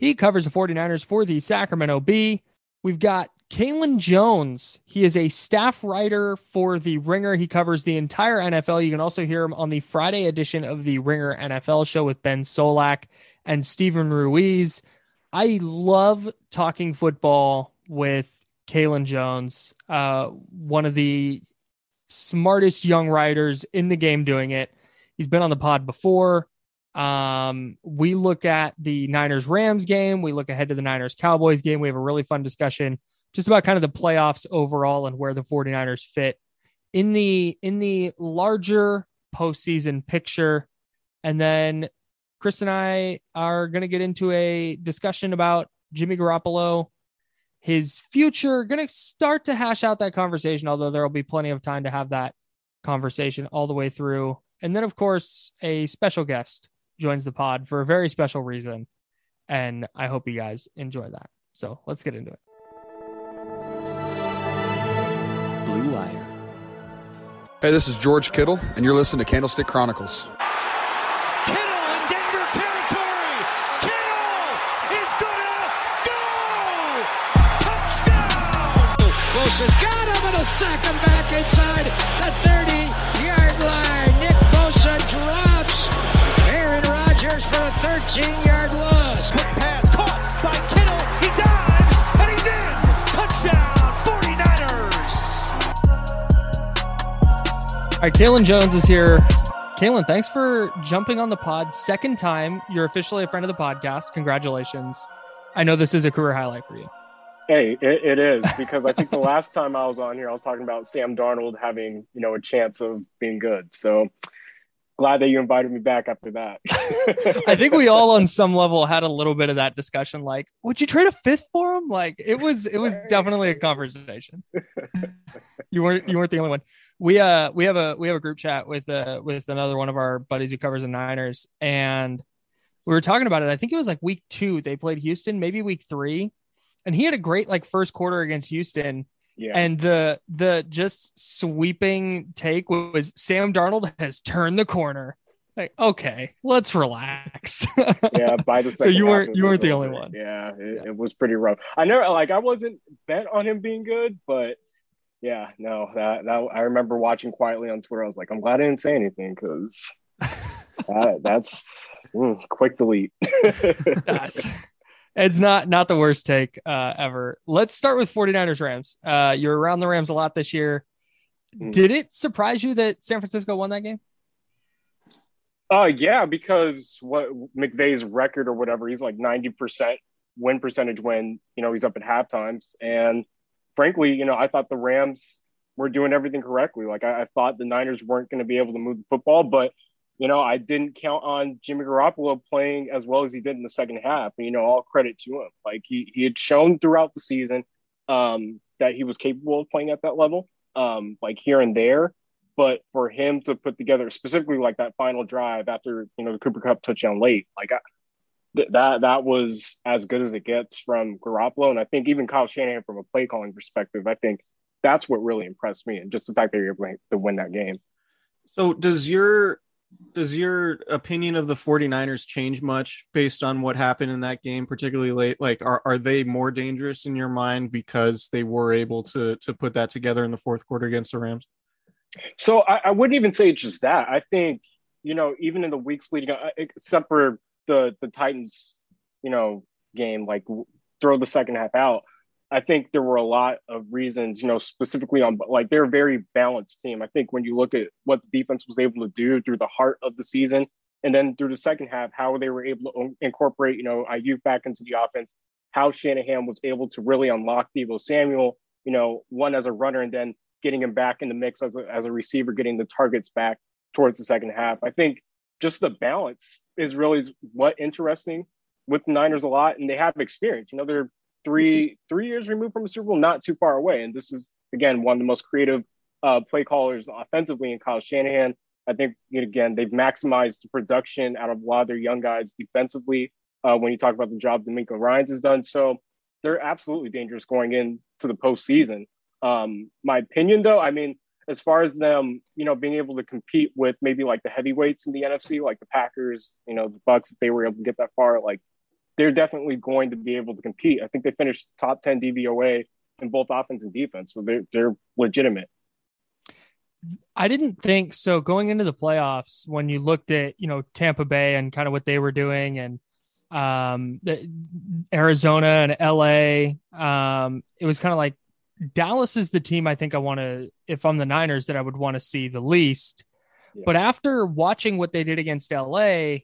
He covers the 49ers for the Sacramento Bee. We've got Kaelan Jones. He is a staff writer for The Ringer. He covers the entire NFL. You can also hear him on the Friday edition of The Ringer NFL show with Ben Solak and Steven Ruiz. I love talking football with Kaelan Jones, uh, one of the smartest young writers in the game doing it. He's been on the pod before. Um, we look at the Niners Rams game. We look ahead to the Niners Cowboys game. We have a really fun discussion just about kind of the playoffs overall and where the 49ers fit in the in the larger postseason picture. And then Chris and I are going to get into a discussion about Jimmy Garoppolo his future. Going to start to hash out that conversation, although there will be plenty of time to have that conversation all the way through. And then, of course, a special guest joins the pod for a very special reason. And I hope you guys enjoy that. So let's get into it. Blue Wire. Hey, this is George Kittle, and you're listening to Candlestick Chronicles. Kittle in Denver territory. Kittle is going to go. Touchdown. Close has got him and a sack 15 yard loss. Quick pass caught by Kittle. He dives and he's in. Touchdown 49ers. All right, Kaelan Jones is here. Kaelan, thanks for jumping on the pod. Second time. You're officially a friend of the podcast. Congratulations. I know this is a career highlight for you. Hey, it, it is because I think the last time I was on here, I was talking about Sam Darnold having, you know, a chance of being good. So glad that you invited me back after that. I think we all, on some level, had a little bit of that discussion. Like, would you trade a fifth for him? Like, it was, it was definitely a conversation. you weren't, you weren't the only one. We, uh, we have a, we have a group chat with, uh, with another one of our buddies who covers the Niners, and we were talking about it. I think it was like week two. They played Houston, maybe week three and he had a great like first quarter against Houston. Yeah. And the the just sweeping take was Sam Darnold has turned the corner. Like, okay, let's relax. yeah, by the so you weren't you weren't the only one. Yeah it, yeah, it was pretty rough. I know, like, I wasn't bent on him being good, but yeah, no, that that I remember watching quietly on Twitter. I was like, I'm glad I didn't say anything because that, that's mm, quick delete. that's it's not not the worst take uh, ever. Let's start with 49ers Rams. Uh, you're around the Rams a lot this year. Mm. Did it surprise you that San Francisco won that game? Uh yeah, because what McVay's record or whatever, he's like 90% win percentage when, you know, he's up at half times. And frankly, you know, I thought the Rams were doing everything correctly. Like I, I thought the Niners weren't going to be able to move the football, but you know, I didn't count on Jimmy Garoppolo playing as well as he did in the second half. You know, all credit to him. Like he, he had shown throughout the season um, that he was capable of playing at that level, um, like here and there. But for him to put together specifically like that final drive after, you know, the Cooper Kupp touchdown late, like I, th- that that was as good as it gets from Garoppolo. And I think even Kyle Shanahan from a play calling perspective, I think that's what really impressed me. And just the fact that you're able to win that game. So does your does your opinion of the 49ers change much based on what happened in that game, particularly late? Like, are, are they more dangerous in your mind because they were able to to put that together in the fourth quarter against the Rams? So I, I wouldn't even say just that. I think you know even in the weeks leading up, except for the the Titans, you know, game, like throw the second half out. I think there were a lot of reasons, you know, specifically on like they're a very balanced team. I think when you look at what the defense was able to do through the heart of the season, and then through the second half, how they were able to incorporate, you know, Aiyuk back into the offense, how Shanahan was able to really unlock Deebo Samuel, you know, one as a runner and then getting him back in the mix as a, as a receiver, getting the targets back towards the second half. I think just the balance is really what interesting with the Niners a lot, and they have experience. You know, they're three three years removed from a Super Bowl, not too far away. And this is again one of the most creative uh, play callers offensively in Kyle Shanahan. I think again they've maximized the production out of a lot of their young guys defensively. Uh, when you talk about the job DeMeco Ryans has done, so they're absolutely dangerous going into the postseason. Um, my opinion, though, I mean, as far as them, you know, being able to compete with maybe like the heavyweights in the NFC, like the Packers, you know, the Bucs, if they were able to get that far, like they're definitely going to be able to compete. I think they finished top 10 DVOA in both offense and defense. So they're, they're legitimate. I didn't think so going into the playoffs when you looked at, you know, Tampa Bay and kind of what they were doing and um the, Arizona and LA um it was kind of like Dallas is the team I think I want to if I'm the Niners that I would want to see the least. Yeah. But after watching what they did against LA,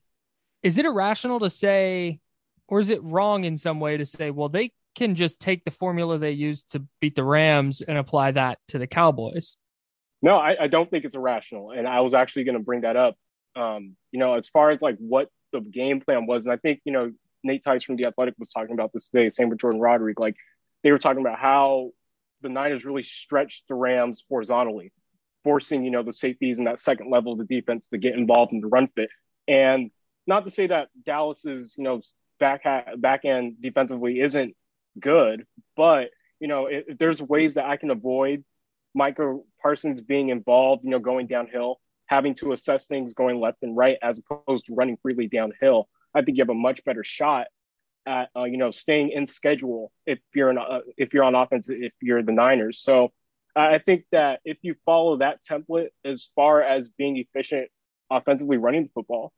is it irrational to say or is it wrong in some way to say, well, they can just take the formula they used to beat the Rams and apply that to the Cowboys? No, I, I don't think it's irrational. And I was actually going to bring that up. Um, you know, as far as like what the game plan was, and I think, you know, Nate Tice from The Athletic was talking about this today, same with Jordan Rodrigue. Like they were talking about how the Niners really stretched the Rams horizontally, forcing, you know, the safeties and that second level of the defense to get involved in the run fit. And not to say that Dallas is, you know, back back end defensively isn't good, but you know, if, if there's ways that I can avoid Micah Parsons being involved, you know, going downhill, having to assess things going left and right as opposed to running freely downhill, I think you have a much better shot at uh, you know staying in schedule if you're an, uh, if you're on offense if you're the Niners. So I think that if you follow that template as far as being efficient offensively running the football,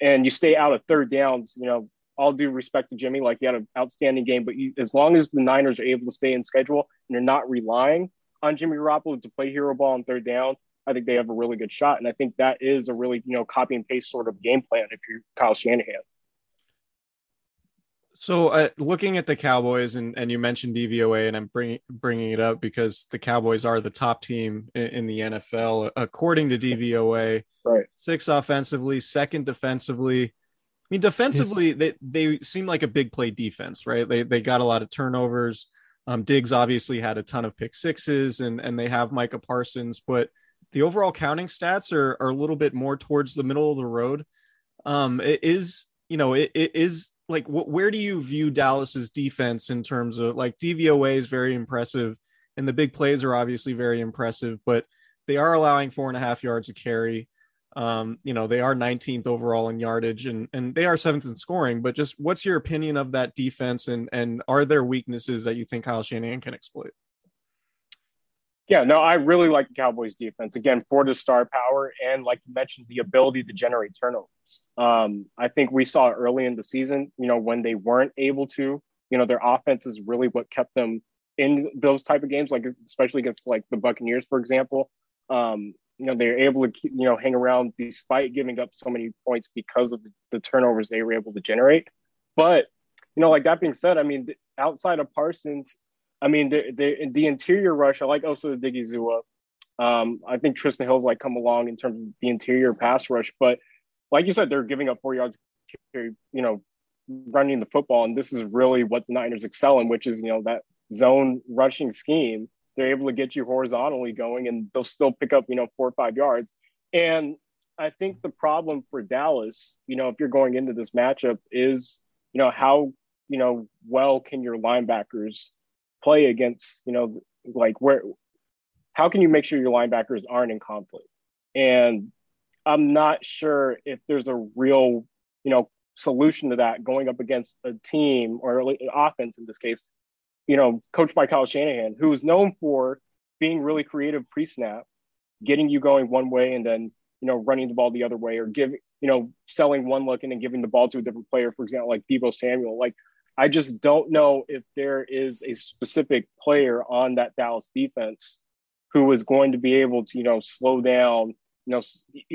and you stay out of third downs, you know, all due respect to Jimmy, like he had an outstanding game, but you, as long as the Niners are able to stay in schedule and they're not relying on Jimmy Garoppolo to play hero ball on third down, I think they have a really good shot. And I think that is a really, you know, copy and paste sort of game plan if you're Kyle Shanahan. So, uh, looking at the Cowboys, and, and you mentioned DVOA, and I'm bringing bringing it up because the Cowboys are the top team in, in the NFL according to DVOA. Right, six offensively, second defensively, mean, defensively, they, they seem like a big play defense, right? They they got a lot of turnovers. Um, Diggs obviously had a ton of pick sixes, and and they have Micah Parsons, but the overall counting stats are are a little bit more towards the middle of the road. Um, it is you know it, it is like wh- where do you view Dallas's defense in terms of like DVOA is very impressive, and the big plays are obviously very impressive, but they are allowing four and a half yards a carry. Um, you know, they are 19th overall in yardage and and they are seventh in scoring. But just what's your opinion of that defense and and are there weaknesses that you think Kyle Shanahan can exploit? Yeah, no, I really like the Cowboys defense. Again, for the star power and like you mentioned, the ability to generate turnovers. Um, I think we saw early in the season, you know, when they weren't able to, you know, their offense is really what kept them in those type of games, like especially against like the Buccaneers, for example. Um, you know they're able to you know hang around despite giving up so many points because of the, turnovers they were able to generate. But you know, like that being said, I mean, outside of Parsons, I mean the the, the interior rush. I like also the Odighizuwa. Um, I think Trysten Hill's like come along in terms of the interior pass rush, but like you said, they're giving up four yards, you know, running the football, and this is really what the Niners excel in, which is you know that zone rushing scheme they're able to get you horizontally going and they'll still pick up, you know, four or five yards. And I think the problem for Dallas, you know, if you're going into this matchup is, you know, how, you know, well can your linebackers play against, you know, like where, how can you make sure your linebackers aren't in conflict? And I'm not sure if there's a real, you know, solution to that going up against a team or offense in this case, you know, coached by Kyle Shanahan, who is known for being really creative pre-snap, getting you going one way and then, you know, running the ball the other way or giving, you know, selling one look and then giving the ball to a different player, for example, like Deebo Samuel. Like I just don't know if there is a specific player on that Dallas defense who is going to be able to, you know, slow down, you know,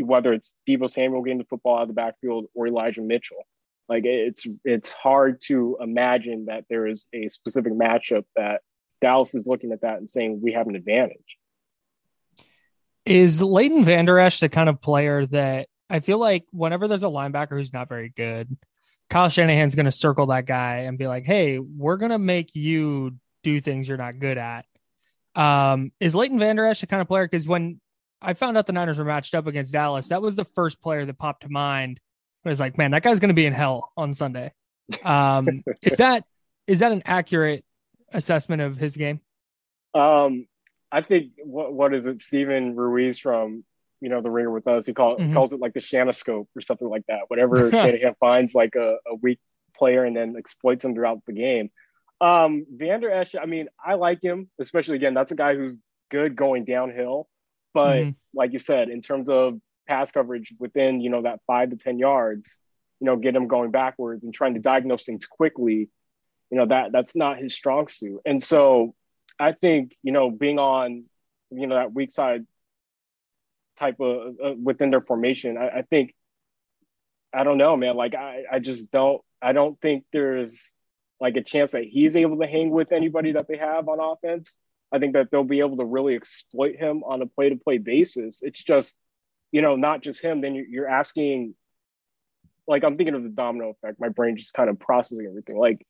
whether it's Deebo Samuel getting the football out of the backfield or Elijah Mitchell. Like it's it's hard to imagine that there is a specific matchup that Dallas is looking at that and saying we have an advantage. Is Leighton Vander Esch the kind of player that I feel like whenever there's a linebacker who's not very good, Kyle Shanahan's going to circle that guy and be like, "Hey, we're going to make you do things you're not good at." Um, is Leighton Vander Esch the kind of player? Because when I found out the Niners were matched up against Dallas, that was the first player that popped to mind. I was like, "Man, that guy's going to be in hell on Sunday." Um, is that is that an accurate assessment of his game? Um, I think what what is it? Steven Ruiz from you know the ringer with us. He call, mm-hmm. calls it like the Shanascope or something like that. Whatever Shanahan finds like a, a weak player and then exploits him throughout the game. Um, Vander Esch, I mean, I like him, especially again, that's a guy who's good going downhill. But mm-hmm. like you said, in terms of pass coverage within, you know, that five to 10 yards, you know, get him going backwards and trying to diagnose things quickly, you know, that that's not his strong suit. And so I think, you know, being on, you know, that weak side type of uh, within their formation. I, I, think I don't know, man. Like I, I just don't I don't think there's like a chance that he's able to hang with anybody that they have on offense. I think that they'll be able to really exploit him on a play to play basis. It's just, you know, not just him. Then you're asking, like, I'm thinking of the domino effect. My brain just kind of processing everything. Like,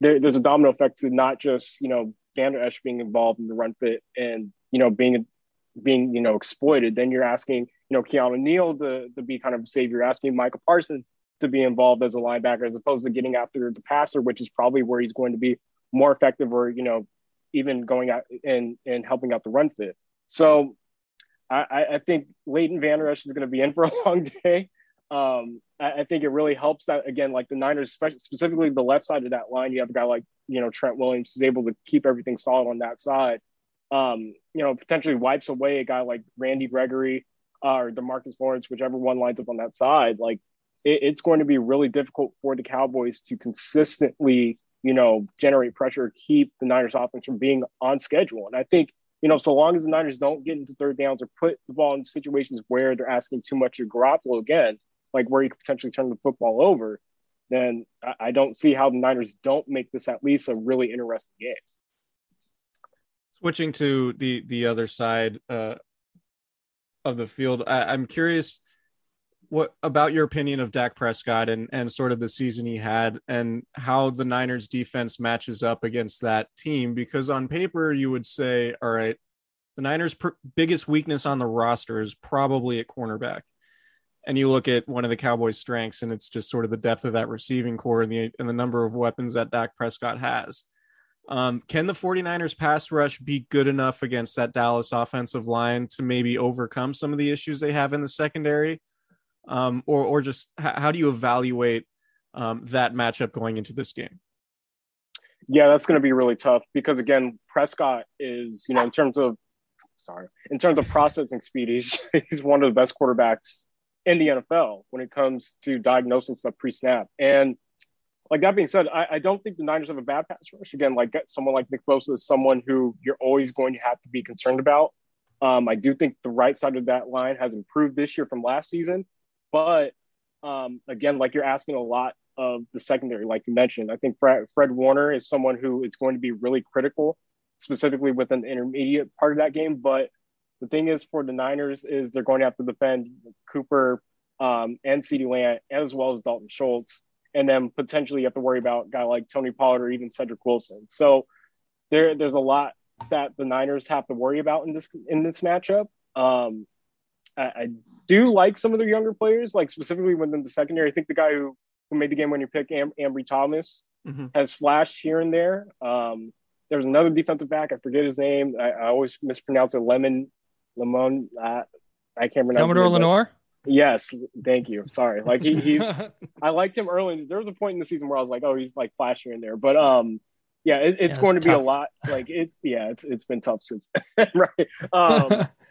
there, there's a domino effect to not just, you know, Vander Esch being involved in the run fit and, you know, being being you know exploited, then you're asking you know Keanu Neal to to be kind of a savior. You're asking Micah Parsons to be involved as a linebacker as opposed to getting after the passer, which is probably where he's going to be more effective, or you know even going out and and helping out the run fit. So I, I think Leighton Vander Esch is going to be in for a long day. Um, I, I, think it really helps that again, like the Niners, specifically the left side of that line, you have a guy like you know Trent Williams is able to keep everything solid on that side um, you know, potentially wipes away a guy like Randy Gregory uh, or Demarcus Lawrence, whichever one lines up on that side, like it, it's going to be really difficult for the Cowboys to consistently, you know, generate pressure, keep the Niners offense from being on schedule. And I think, you know, so long as the Niners don't get into third downs or put the ball in situations where they're asking too much of Garoppolo again, like where you could potentially turn the football over, then I don't see how the Niners don't make this at least a really interesting game. Switching to the the other side uh, of the field, I, I'm curious what about your opinion of Dak Prescott and and sort of the season he had and how the Niners defense matches up against that team? Because on paper you would say all right the Niners pr- biggest weakness on the roster is probably at cornerback. And you look at one of the Cowboys strengths and it's just sort of the depth of that receiving corps and the and the number of weapons that Dak Prescott has. Um, can the 49ers pass rush be good enough against that Dallas offensive line to maybe overcome some of the issues they have in the secondary? Um, or, or just h- how do you evaluate um, that matchup going into this game? Yeah, that's going to be really tough because again, Prescott is, you know, in terms of, sorry, in terms of processing speed, he's, he's one of the best quarterbacks in the NFL when it comes to diagnosing stuff pre-snap. And like that being said, I, I, don't think the Niners have a bad pass rush. Again, like someone like Nick Bosa is someone who you're always going to have to be concerned about. Um, I do think the right side of that line has improved this year from last season, but um, again, like you're asking a lot of the secondary, like you mentioned. I think Fred, Warner is someone who is going to be really critical, specifically within the intermediate part of that game. But the thing is, for the Niners, is they're going to have to defend Cooper um, and CeeDee Lamb as well as Dalton Schultz and then potentially you have to worry about a guy like Tony Pollard or even Cedric Wilson. So there, there's a lot that the Niners have to worry about in this in this matchup. Um, I, I, do like some of their younger players, like specifically within the secondary. I think the guy who, who made the game when you pick Am- Ambry Thomas mm-hmm. has flashed here and there. Um, there's another defensive back. I forget his name. I, I always mispronounce it. Lemon, Lemon. Uh, I can't pronounce. Commodore it, Lenoir. Yes, thank you. Sorry, like he, he's. I liked him early. There was a point in the season where I was like, oh, he's like flashing in there, but um, yeah, it, it's yeah, going to tough. be a lot. Like it's yeah, it's it's been tough since right. Um,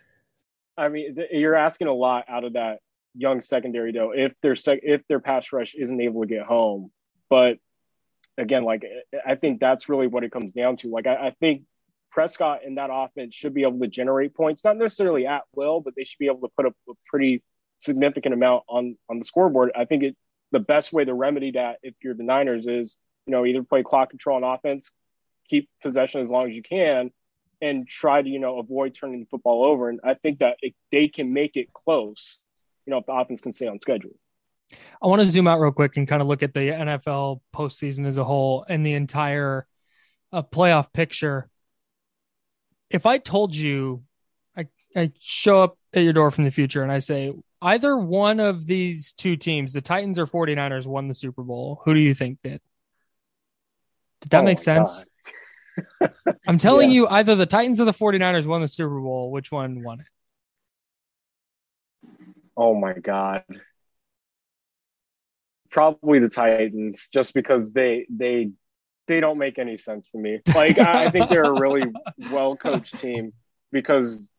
I mean, th- you're asking a lot out of that young secondary though. If their sec- if their pass rush isn't able to get home, but again, like I think that's really what it comes down to. Like I, I think Prescott in that offense should be able to generate points, not necessarily at will, but they should be able to put up a pretty significant amount on on the scoreboard. I think it the best way to remedy that if you're the Niners is you know either play clock control on offense, keep possession as long as you can, and try to you know avoid turning the football over. And I think that if they can make it close, you know, if the offense can stay on schedule. I want to zoom out real quick and kind of look at the NFL postseason as a whole and the entire uh, playoff picture. If I told you, I, I show up at your door from the future and I say, either one of these two teams, the Titans or 49ers, won the Super Bowl, who do you think did? Did that oh make sense? I'm telling yeah. you, either the Titans or the 49ers won the Super Bowl. Which one won it? Oh my God. Probably the Titans, just because they they they don't make any sense to me. Like I think they're a really well coached team because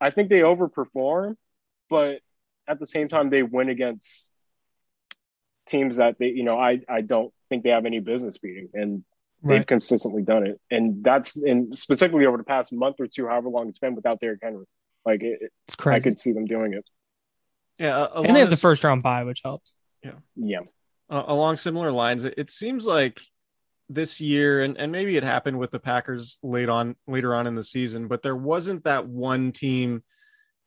I think they overperform, but at the same time they win against teams that they you know I I don't think they have any business beating and right. they've consistently done it and that's and specifically over the past month or two however long it's been without Derrick Henry like it, it's crazy. I could see them doing it yeah and they have the first round bye which helps yeah yeah uh, along similar lines it, it seems like this year and, and maybe it happened with the Packers late on later on in the season but there wasn't that one team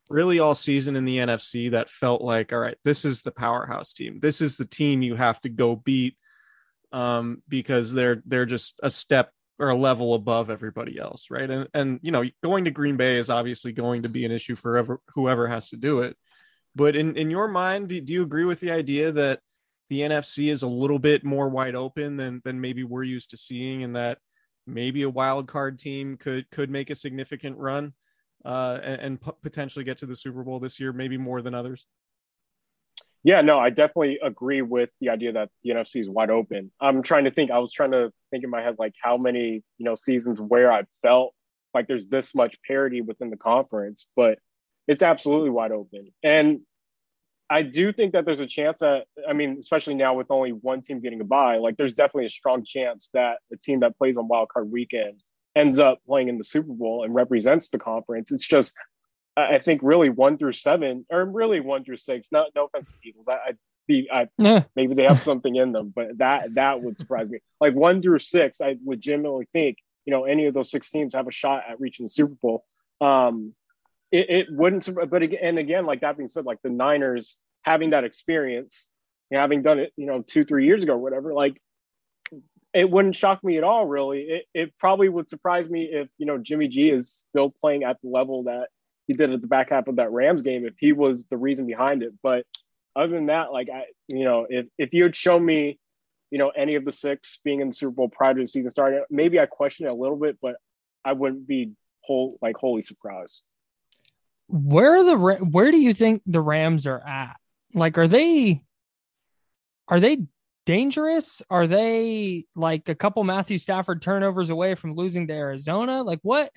really all season in the NFC that felt like, all right, this is the powerhouse team. This is the team you have to go beat um, because they're they're just a step or a level above everybody else, right? And and you know, going to Green Bay is obviously going to be an issue for ever, whoever has to do it. But in in your mind, do, do you agree with the idea that the NFC is a little bit more wide open than than maybe we're used to seeing, and that maybe a wild card team could could make a significant run? uh, and, and potentially get to the Super Bowl this year, maybe more than others? Yeah, no, I definitely agree with the idea that the NFC is wide open. I'm trying to think. I was trying to think in my head like how many you know seasons where I felt like there's this much parity within the conference, but it's absolutely wide open. And I do think that there's a chance that I mean, especially now with only one team getting a bye, like there's definitely a strong chance that the team that plays on Wild Card Weekend ends up playing in the Super Bowl and represents the conference. It's just, I think, really one through seven, or really one through six. Not no offense to the Eagles. I, I be I, yeah. maybe they have something in them, but that that would surprise me. Like one through six, I legitimately think you know any of those six teams have a shot at reaching the Super Bowl. Um, it, it wouldn't, but again, and again, like that being said, like the Niners having that experience, having done it, you know, two three years ago, or whatever, like it wouldn't shock me at all, really. It, it probably would surprise me if, you know, Jimmy G is still playing at the level that he did at the back half of that Rams game, if he was the reason behind it. But other than that, like, I, you know, if, if you had shown me, you know, any of the six being in the Super Bowl prior to the season starting, maybe I question it a little bit, but I wouldn't be whole, like, wholly surprised. Where the, where do you think the Rams are at? Like, are they, are they dangerous? Are they like a couple Matthew Stafford turnovers away from losing to Arizona? Like what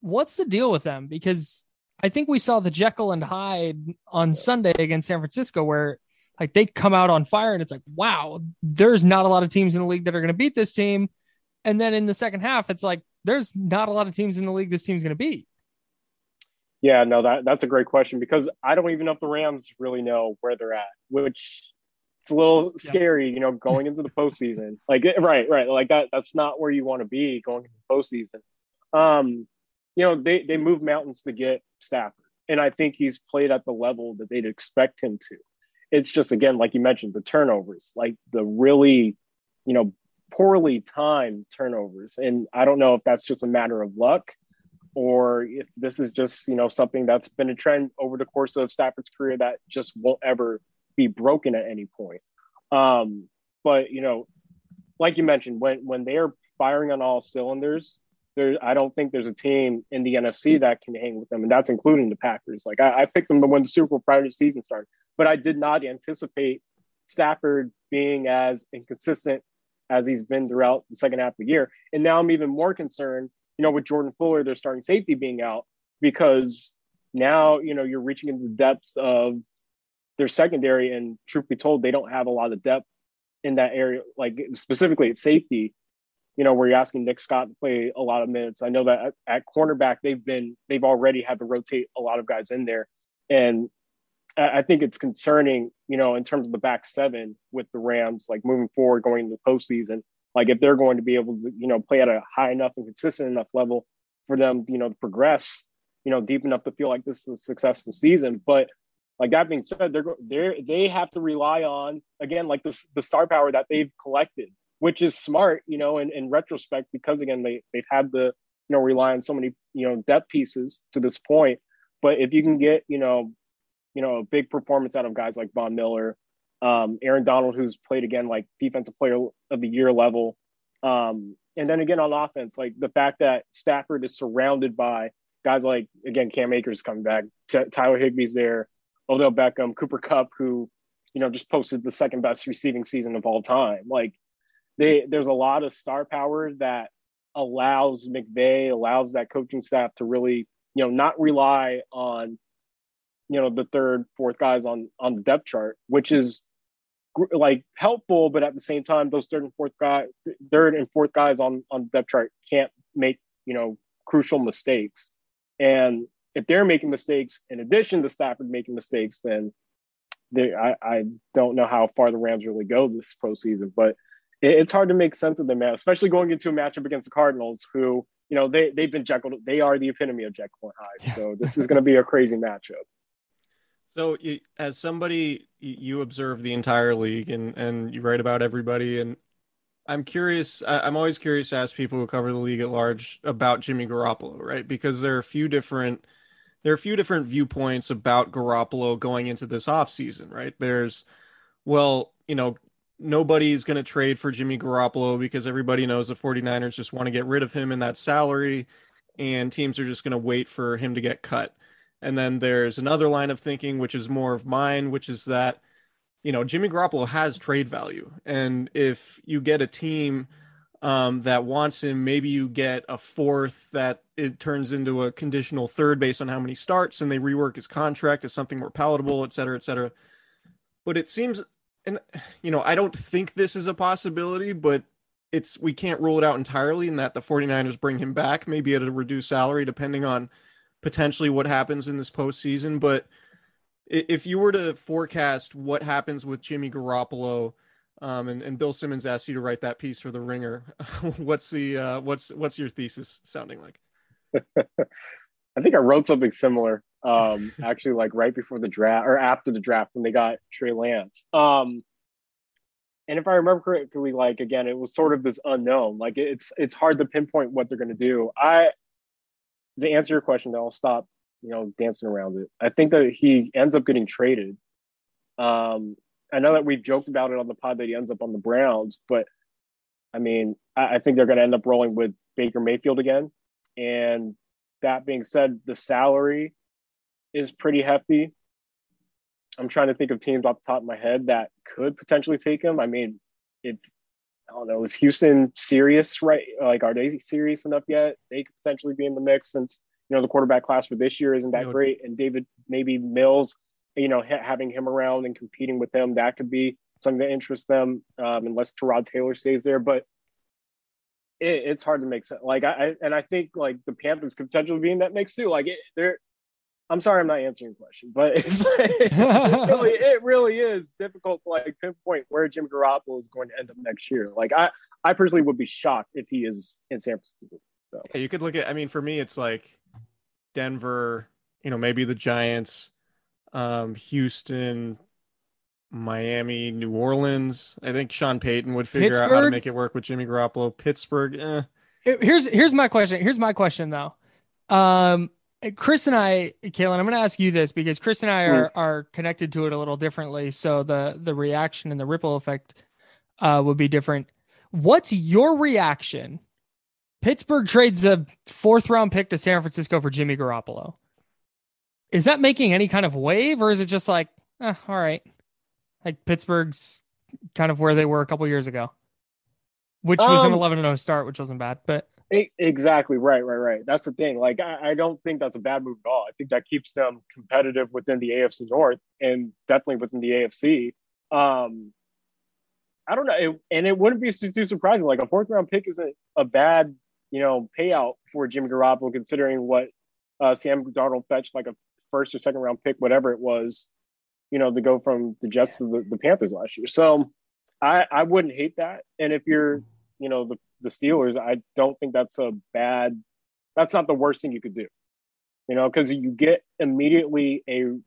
what's the deal with them? Because I think we saw the Jekyll and Hyde on Sunday against San Francisco where like they come out on fire and it's like, wow, there's not a lot of teams in the league that are going to beat this team. And then in the second half, it's like there's not a lot of teams in the league this team's going to beat. Yeah, no, that that's a great question because I don't even know if the Rams really know where they're at, which it's a little yeah. scary, you know, going into the postseason. Like, right, right, like that. That's not where you want to be going into the postseason. Um, you know, they they move mountains to get Stafford, and I think he's played at the level that they'd expect him to. It's just again, like you mentioned, the turnovers, like the really, you know, poorly timed turnovers, and I don't know if that's just a matter of luck or if this is just you know something that's been a trend over the course of Stafford's career that just won't ever be broken at any point. Um, but you know, like you mentioned, when when they are firing on all cylinders, there, I don't think there's a team in the NFC mm-hmm. that can hang with them, and that's including the Packers. Like I, I picked them to win the Super Bowl prior to the season start, but I did not anticipate Stafford being as inconsistent as he's been throughout the second half of the year. And now I'm even more concerned, you know, with Jordan Fuller, their starting safety being out, because now, you know, you're reaching into the depths of their secondary. And truth be told, they don't have a lot of depth in that area, like specifically at safety you know, where you're asking Nick Scott to play a lot of minutes. I know that at, at cornerback, they've been, they've already had to rotate a lot of guys in there. And I, think it's concerning, you know, in terms of the back seven with the Rams, like moving forward, going into the postseason, like if they're going to be able to, you know, play at a high enough and consistent enough level for them, you know, to progress, you know, deep enough to feel like this is a successful season. But like that being said, they're they they have to rely on again like the the star power that they've collected which is smart, you know, in, in retrospect, because again, they, they've had the, you know, rely on so many, you know, depth pieces to this point. But if you can get, you know, you know, a big performance out of guys like Von Miller, um, Aaron Donald, who's played again like defensive player of the year level. Um, and then again on offense, like the fact that Stafford is surrounded by guys like again Cam Akers coming back, T- Tyler Higbee's there, Odell Beckham, Cooper Kupp, who you know just posted the second best receiving season of all time. Like they there's a lot of star power that allows McVay, allows that coaching staff to really, you know, not rely on, you know, the third, fourth guys on on the depth chart, which is like helpful, but at the same time, those third and fourth guy, third and fourth guys on on the depth chart can't make you know crucial mistakes. And if they're making mistakes in addition to Stafford making mistakes, then they, I, I don't know how far the Rams really go this postseason. But it's hard to make sense of them, especially going into a matchup against the Cardinals, who, you know, they, they've been Jekyll. They are the epitome of Jekyll and Hyde. Yeah. So this is going to be a crazy matchup. So, as somebody, you observe the entire league and, and you write about everybody. And I'm curious, I'm always curious to ask people who cover the league at large about Jimmy Garoppolo, right? Because there are a few different. There are a few different viewpoints about Garoppolo going into this offseason, right? There's, well, you know, nobody's going to trade for Jimmy Garoppolo because everybody knows the 49ers just want to get rid of him in that salary and teams are just going to wait for him to get cut. And then there's another line of thinking, which is more of mine, which is that, you know, Jimmy Garoppolo has trade value. And if you get a team um, that wants him, maybe you get a fourth that it turns into a conditional third based on how many starts and they rework his contract as something more palatable, et cetera, et cetera. But it seems and you know, I don't think this is a possibility, but it's we can't rule it out entirely in that the 49ers bring him back, maybe at a reduced salary, depending on potentially what happens in this postseason. But if you were to forecast what happens with Jimmy Garoppolo, um, and, and Bill Simmons asked you to write that piece for the Ringer, what's the uh, what's what's your thesis sounding like? I think I wrote something similar um, actually like right before the draft or after the draft when they got Trey Lance. Um, and if I remember correctly, like again, it was sort of this unknown. Like it's it's hard to pinpoint what they're going to do. I to answer your question, though, I'll stop you know dancing around it. I think that he ends up getting traded. Um, I know that we've joked about it on the pod that he ends up on the Browns, but I mean, I, I think they're going to end up rolling with Baker Mayfield again. And that being said, the salary is pretty hefty. I'm trying to think of teams off the top of my head that could potentially take him. I mean, if I don't know, is Houston serious, right? Like, are they serious enough yet? They could potentially be in the mix since you know the quarterback class for this year isn't that great, and David maybe Mills, you know, ha- having him around and competing with him that could be something that interests them, um, unless Tyrod Taylor stays there. But it, it's hard to make sense. Like I, and I think like the Panthers could potentially be in that mix too. Like it, they're I'm sorry I'm not answering your question, but it's like, it, really, it really is difficult to like pinpoint where Jim Garoppolo is going to end up next year. Like I, I personally would be shocked if he is in San Francisco. So. Yeah, you could look at. I mean, for me, it's like Denver. You know, maybe the Giants, um, Houston, Miami, New Orleans. I think Sean Payton would figure Pittsburgh. out how to make it work with Jimmy Garoppolo. Pittsburgh. Eh. Here's here's my question. Here's my question though. Um, Chris and I, Kaelan, I'm going to ask you this because Chris and I are, mm. are connected to it a little differently. So the the reaction and the ripple effect uh, would be different. What's your reaction Pittsburgh trades a fourth round pick to San Francisco for Jimmy Garoppolo. Is that making any kind of wave, or is it just like, eh, all right, like Pittsburgh's kind of where they were a couple years ago, which was an Um, 11 0 start, which wasn't bad, but Exactly right, right, right. That's the thing. Like, I, I don't think that's a bad move at all. I think that keeps them competitive within the AFC North and definitely within the AFC. Um, I don't know, it, and it wouldn't be too, too surprising. Like a fourth round pick isn't a bad, you know, payout for Jimmy Garoppolo considering what uh, Sam Darnold fetched, like a first or second round pick, whatever it was, you know, to go from the Jets to the, the Panthers last year. So I, I wouldn't hate that. And if you're, you know, the the Steelers, I don't think that's a bad. That's not the worst thing you could do, you know, because you get immediately a.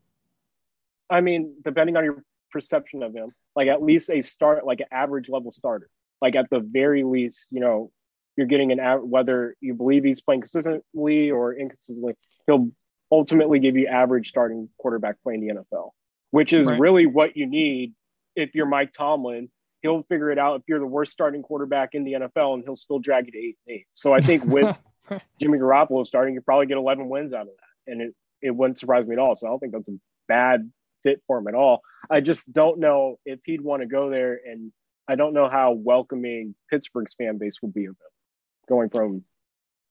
I mean, depending on your perception of him, like at least a start, like an average level starter, like at the very least, you know, you're getting an av- whether you believe he's playing consistently or inconsistently, he'll ultimately give you average starting quarterback playing the NFL, which is Right. really what you need if you're Mike Tomlin he'll figure it out if you're the worst starting quarterback in the NFL and he'll still drag you to eight and eight. So I think with Jimmy Garoppolo starting, you probably get 11 wins out of that. And it, it wouldn't surprise me at all. So I don't think that's a bad fit for him at all. I just don't know if he'd want to go there. And I don't know how welcoming Pittsburgh's fan base would be of him going from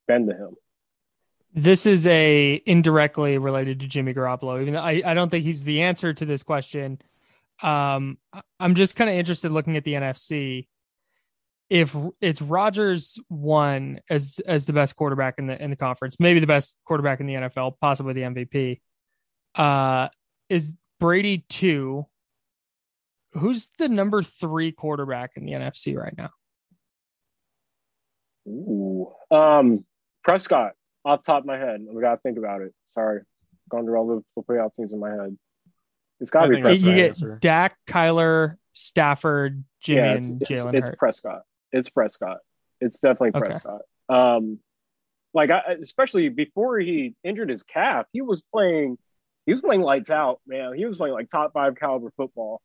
Ben to him. this is a indirectly related to Jimmy Garoppolo. Even though I, I don't think he's the answer to this question. Um, I'm just kind of interested looking at the NFC. If it's Rodgers one as as the best quarterback in the in the conference, maybe the best quarterback in the NFL, possibly the MVP. Uh, is Brady two? Who's the number three quarterback in the NFC right now? Ooh. Um, Prescott, off top of my head. I got to think about it. Sorry. Gone through all the playoff teams in my head. It's got to be think that's you get answer. Dak, Kyler, Stafford, Jimmy, yeah, it's, and Jalen it's Hurts. Prescott. It's Prescott. It's definitely Okay. Prescott. Um, like I, especially before he injured his calf, he was playing. He was playing lights out, man. He was playing like top five caliber football,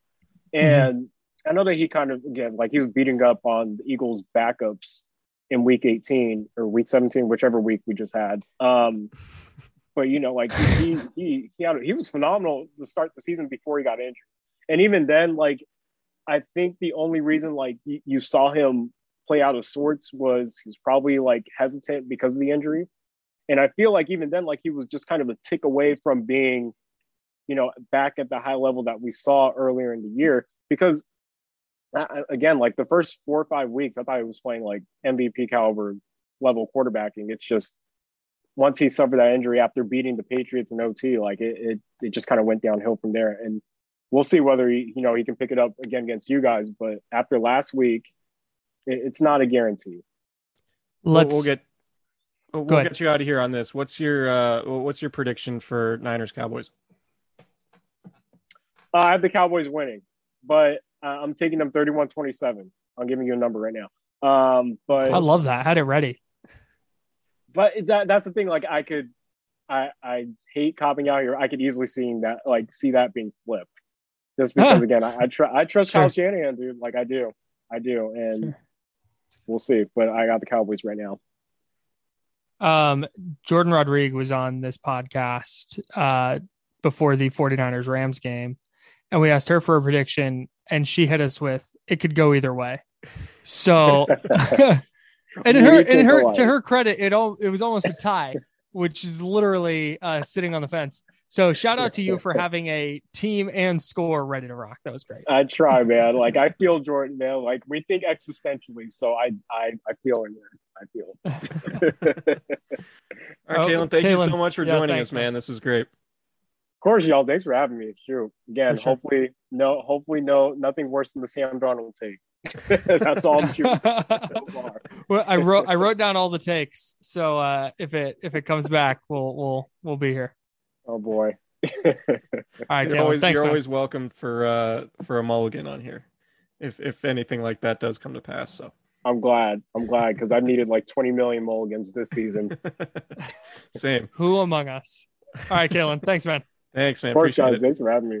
Mm-hmm. and I know that he kind of again like he was beating up on the Eagles' backups in Week 18 or Week 17, whichever week we just had. Um, but you know, like he he he had he was phenomenal to start the season before he got injured, and even then, like I think the only reason like you, you saw him play out of sorts was he's probably like hesitant because of the injury, and I feel like even then, like he was just kind of a tick away from being, you know, back at the high level that we saw earlier in the year. Because again, like the first four or five weeks, I thought he was playing like MVP caliber level quarterbacking. It's just once he suffered that injury after beating the Patriots in OT, like it, it, it just kind of went downhill from there. And we'll see whether he, you know, he can pick it up again against you guys. But after last week, it, it's not a guarantee. We'll, Let's we'll get we'll, Go we'll ahead. get you out of here on this. What's your uh what's your prediction for Niners Cowboys? Uh, I have the Cowboys winning, but uh, I'm taking them 31 27. I'm giving you a number right now. Um, but I love that. I Had it ready. But that that's the thing. Like I could, I I hate copping out here. I could easily see that like see that being flipped, just because again I, I trust I trust Sure. Kyle Shanahan, dude. Like I do, I do, and Sure. we'll see. But I got the Cowboys right now. Um, Jordan Rodrigue was on this podcast uh, before the 49ers Rams game, and we asked her for a prediction, and she hit us with it could go either way. So, and in her, We in think her, to her credit, it all it was almost a tie, which is literally uh, sitting on the fence. So, shout out to you for having a team and score ready to rock. That was great. I try, man. Like I feel Jordan, man. Like we think existentially, so I I I feel it, man. I feel. it. All right, Kaelan, thank you so much for Yeah, joining thanks, us, man. man. This was great. Of course, y'all. Thanks for having me. Shoot. Again, sure. hopefully, no, hopefully, no, nothing worse than the Sam Darnold take. That's all I'm shooting so well, I wrote I wrote down all the takes. So uh, if it if it comes back, we'll we'll we'll be here. Oh boy. All right, You're always thanks, you're always welcome for uh for a mulligan on here, if if anything like that does come to pass. So I'm glad. I'm glad because I needed like 20 million mulligans this season. same. Who among us? All right, Kaelan, thanks, man. Thanks, man. Of course, Appreciate guys. it. Thanks for having me.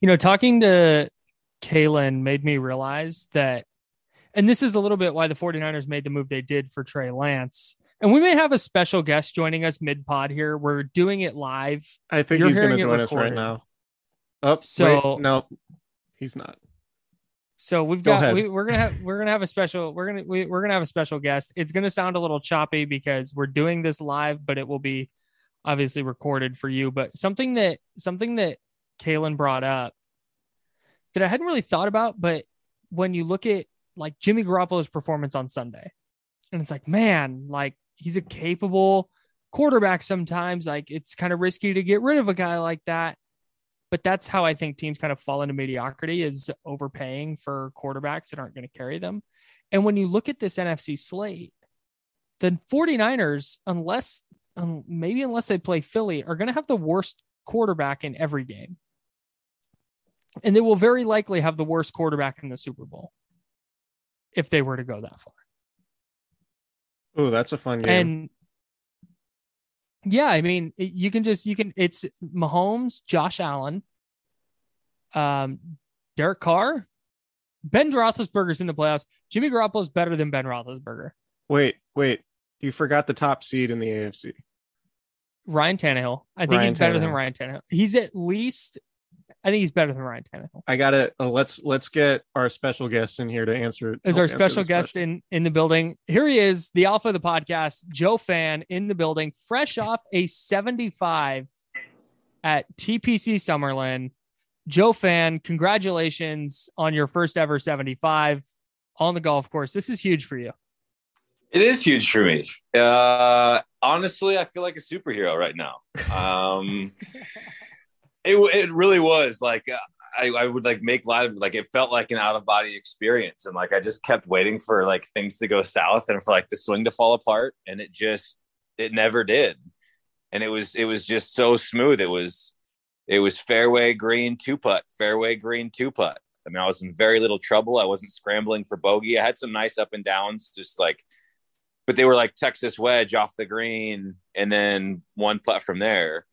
You know, talking to Kaelan made me realize that, and this is a little bit why the 49ers made the move they did for Trey Lance. And we may have a special guest joining us mid pod here. We're doing it live. I think You're he's going to join us right now. Oh, Up. So- wait, no, he's not. So we've got ahead. we, we're gonna have we're gonna have a special we're gonna we, we're gonna have a special guest. It's gonna sound a little choppy because we're doing this live, but it will be obviously recorded for you. But something that something that Kaelan brought up that I hadn't really thought about, but when you look at like Jimmy Garoppolo's performance on Sunday, and it's like, man, like he's a capable quarterback sometimes. Like it's kind of risky to get rid of a guy like that. But that's how I think teams kind of fall into mediocrity is overpaying for quarterbacks that aren't going to carry them. And when you look at this NFC slate, the 49ers, unless um, maybe unless they play Philly, are going to have the worst quarterback in every game. And they will very likely have the worst quarterback in the Super Bowl if they were to go that far. Oh, that's a fun game. And yeah, I mean, you can just you can it's Mahomes, Josh Allen, um, Derek Carr, Ben Roethlisberger's in the playoffs. Jimmy Garoppolo is better than Ben Roethlisberger. wait, wait. You forgot the top seed in the AFC. Ryan Tannehill, I think Ryan he's better than Tannehill. Ryan Tannehill. He's at least, I think he's better than Ryan Tannehill. I gotta uh, let's let's get our special guest in here to answer. Is help our answer special guest question. in in the building? Here he is, the alpha of the podcast, Joe Fann in the building, fresh off a 75 at TPC Summerlin. Joe Fann, congratulations on your first ever 75 on the golf course. This is huge for you. It is huge for me. Uh, honestly, I feel like a superhero right now. Um, it it really was like uh, I, I would like make of like it felt like an out of body experience, and like I just kept waiting for like things to go south and for like the swing to fall apart, and it just it never did, and it was it was just so smooth. It was it was fairway green two putt, fairway green two putt. I mean, I was in very little trouble. I wasn't scrambling for bogey. I had some nice up and downs, just like but they were like Texas wedge off the green and then one putt from there.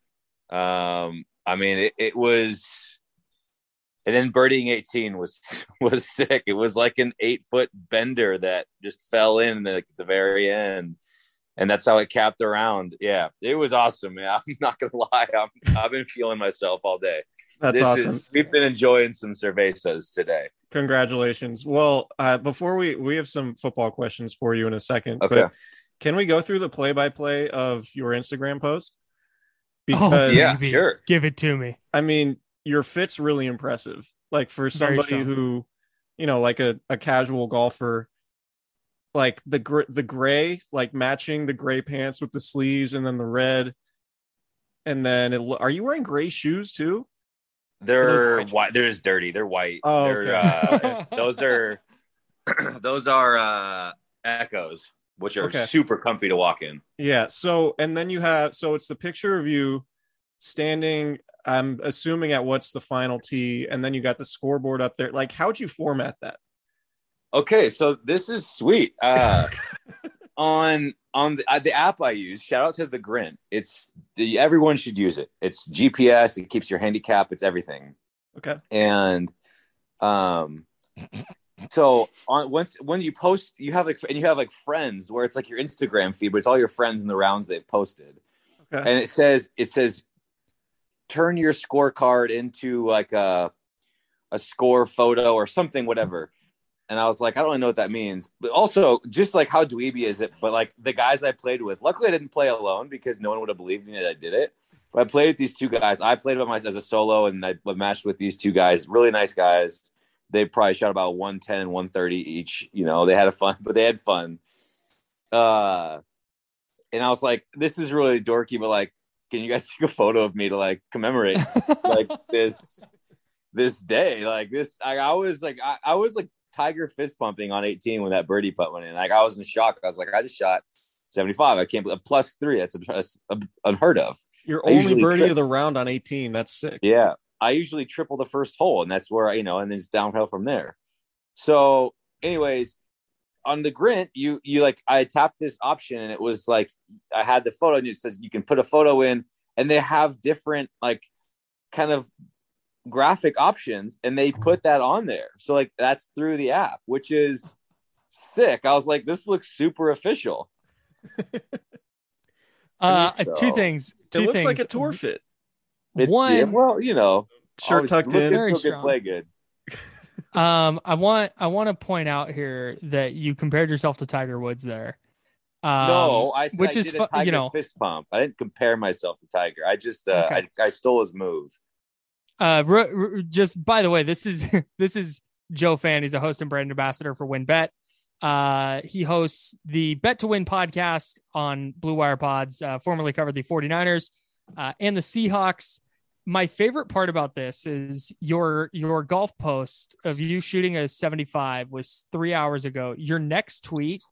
Um, I mean, it, it was, and then birdieing 18 was was sick. It was like an eight foot bender that just fell in the, the very end, and that's how it capped around. Yeah, it was awesome. Man. I'm not gonna lie, I'm, I've been feeling myself all day. That's This awesome. is- we've been enjoying some cervezas today. Congratulations. Well, uh, before we we have some football questions for you in a second, Okay. but Can we go through the play by play of your Instagram post? Oh, yeah, baby, sure. Give it to me. I mean, your fit's really impressive. Like for somebody who, you know, like a, a casual golfer, like the gr- the gray, like matching the gray pants with the sleeves and then the red. And then it, are you wearing gray shoes too? They're white. They're just dirty. They're white. Oh, They're, okay. uh, those are those are uh, Eccos, which are Okay. super comfy to walk in. Yeah. So, and then you have, so it's the picture of you standing, I'm assuming at what's the final tee, and then you got the scoreboard up there. Like, how'd you format that? Okay, so this is sweet. Uh, on on the, uh, the app I use, shout out to the Grint. It's the, everyone should use it. It's GPS. It keeps your handicap. It's everything. Okay. and um so on once when you post you have like and you have like friends where it's like your instagram feed but it's all your friends and the rounds they've posted Okay. and it says it says turn your scorecard into like a a score photo or something whatever and i was like i don't really know what that means but also just like how dweeby is it but like the guys i played with luckily i didn't play alone because no one would have believed me that i did it but I played with these two guys. I played with my as a solo, and I matched with these two guys. Really nice guys. They probably shot about one ten and one thirty each. You know, they had a fun, but they had fun. Uh, and I was like, "This is really dorky," but like, can you guys take a photo of me to like commemorate like this this day? Like this, I, I was like, I, I was like tiger fist pumping on eighteen when that birdie putt went in. Like I was in shock. I was like, I just shot. 75. I can't believe plus three. That's, that's unheard of. Your I only birdie tri- of the round on 18. That's sick. Yeah. I usually triple the first hole, and that's where, I, you know, and then it's downhill from there. So, anyways, on the grint, you, you like, I tapped this option and it was like, I had the photo and it says you can put a photo in, and they have different, like, kind of graphic options, and they put that on there. So, like, that's through the app, which is sick. I was like, this looks super official. Uh, So- two things. Two It looks things. like a tour fit. It- One, yeah, well, you know, Shirt always tucked in. Very feel good, strong. play good. Um, I want I want to point out here that you compared yourself to Tiger Woods there. Um, no, I which I is did fu- a Tiger you know- fist pump. I didn't compare myself to Tiger. I just uh, Okay. I, I stole his move. Uh, r- r- just by the way, this is this is Joe Fann. He's a host and brand ambassador for WynnBET. Uh, he hosts the Bet to Win podcast on Blue Wire Pods. Uh, formerly covered the 49ers uh, and the Seahawks. My favorite part about this is your your golf post of you shooting a 75 was three hours ago. Your next tweet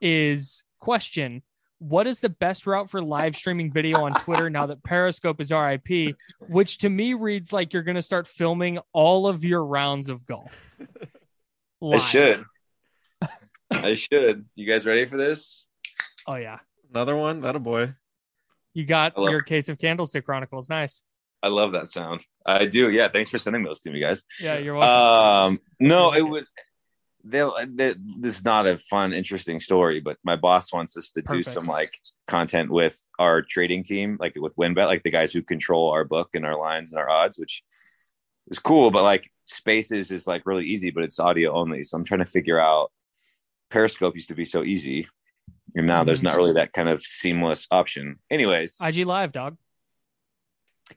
is question what is the best route for live streaming video on Twitter now that Periscope is RIP? Which to me reads like you're going to start filming all of your rounds of golf. I should. I should. You guys ready for this? Oh yeah, Another one. That a boy. you got I your case of Candlestick Chronicles. Nice. I love that sound. I do. Yeah. Thanks for sending those to me, guys. Yeah, you're welcome. Um, no, it was. They'll, they, this is not a fun, interesting story, but my boss wants us to do some like content with our trading team, like with WynnBET, like the guys who control our book and our lines and our odds, which is cool. But like Spaces is like really easy, but it's audio only. So I'm trying to figure out. Periscope used to be so easy, and now there's not really that kind of seamless option. Anyways, IG Live, dog.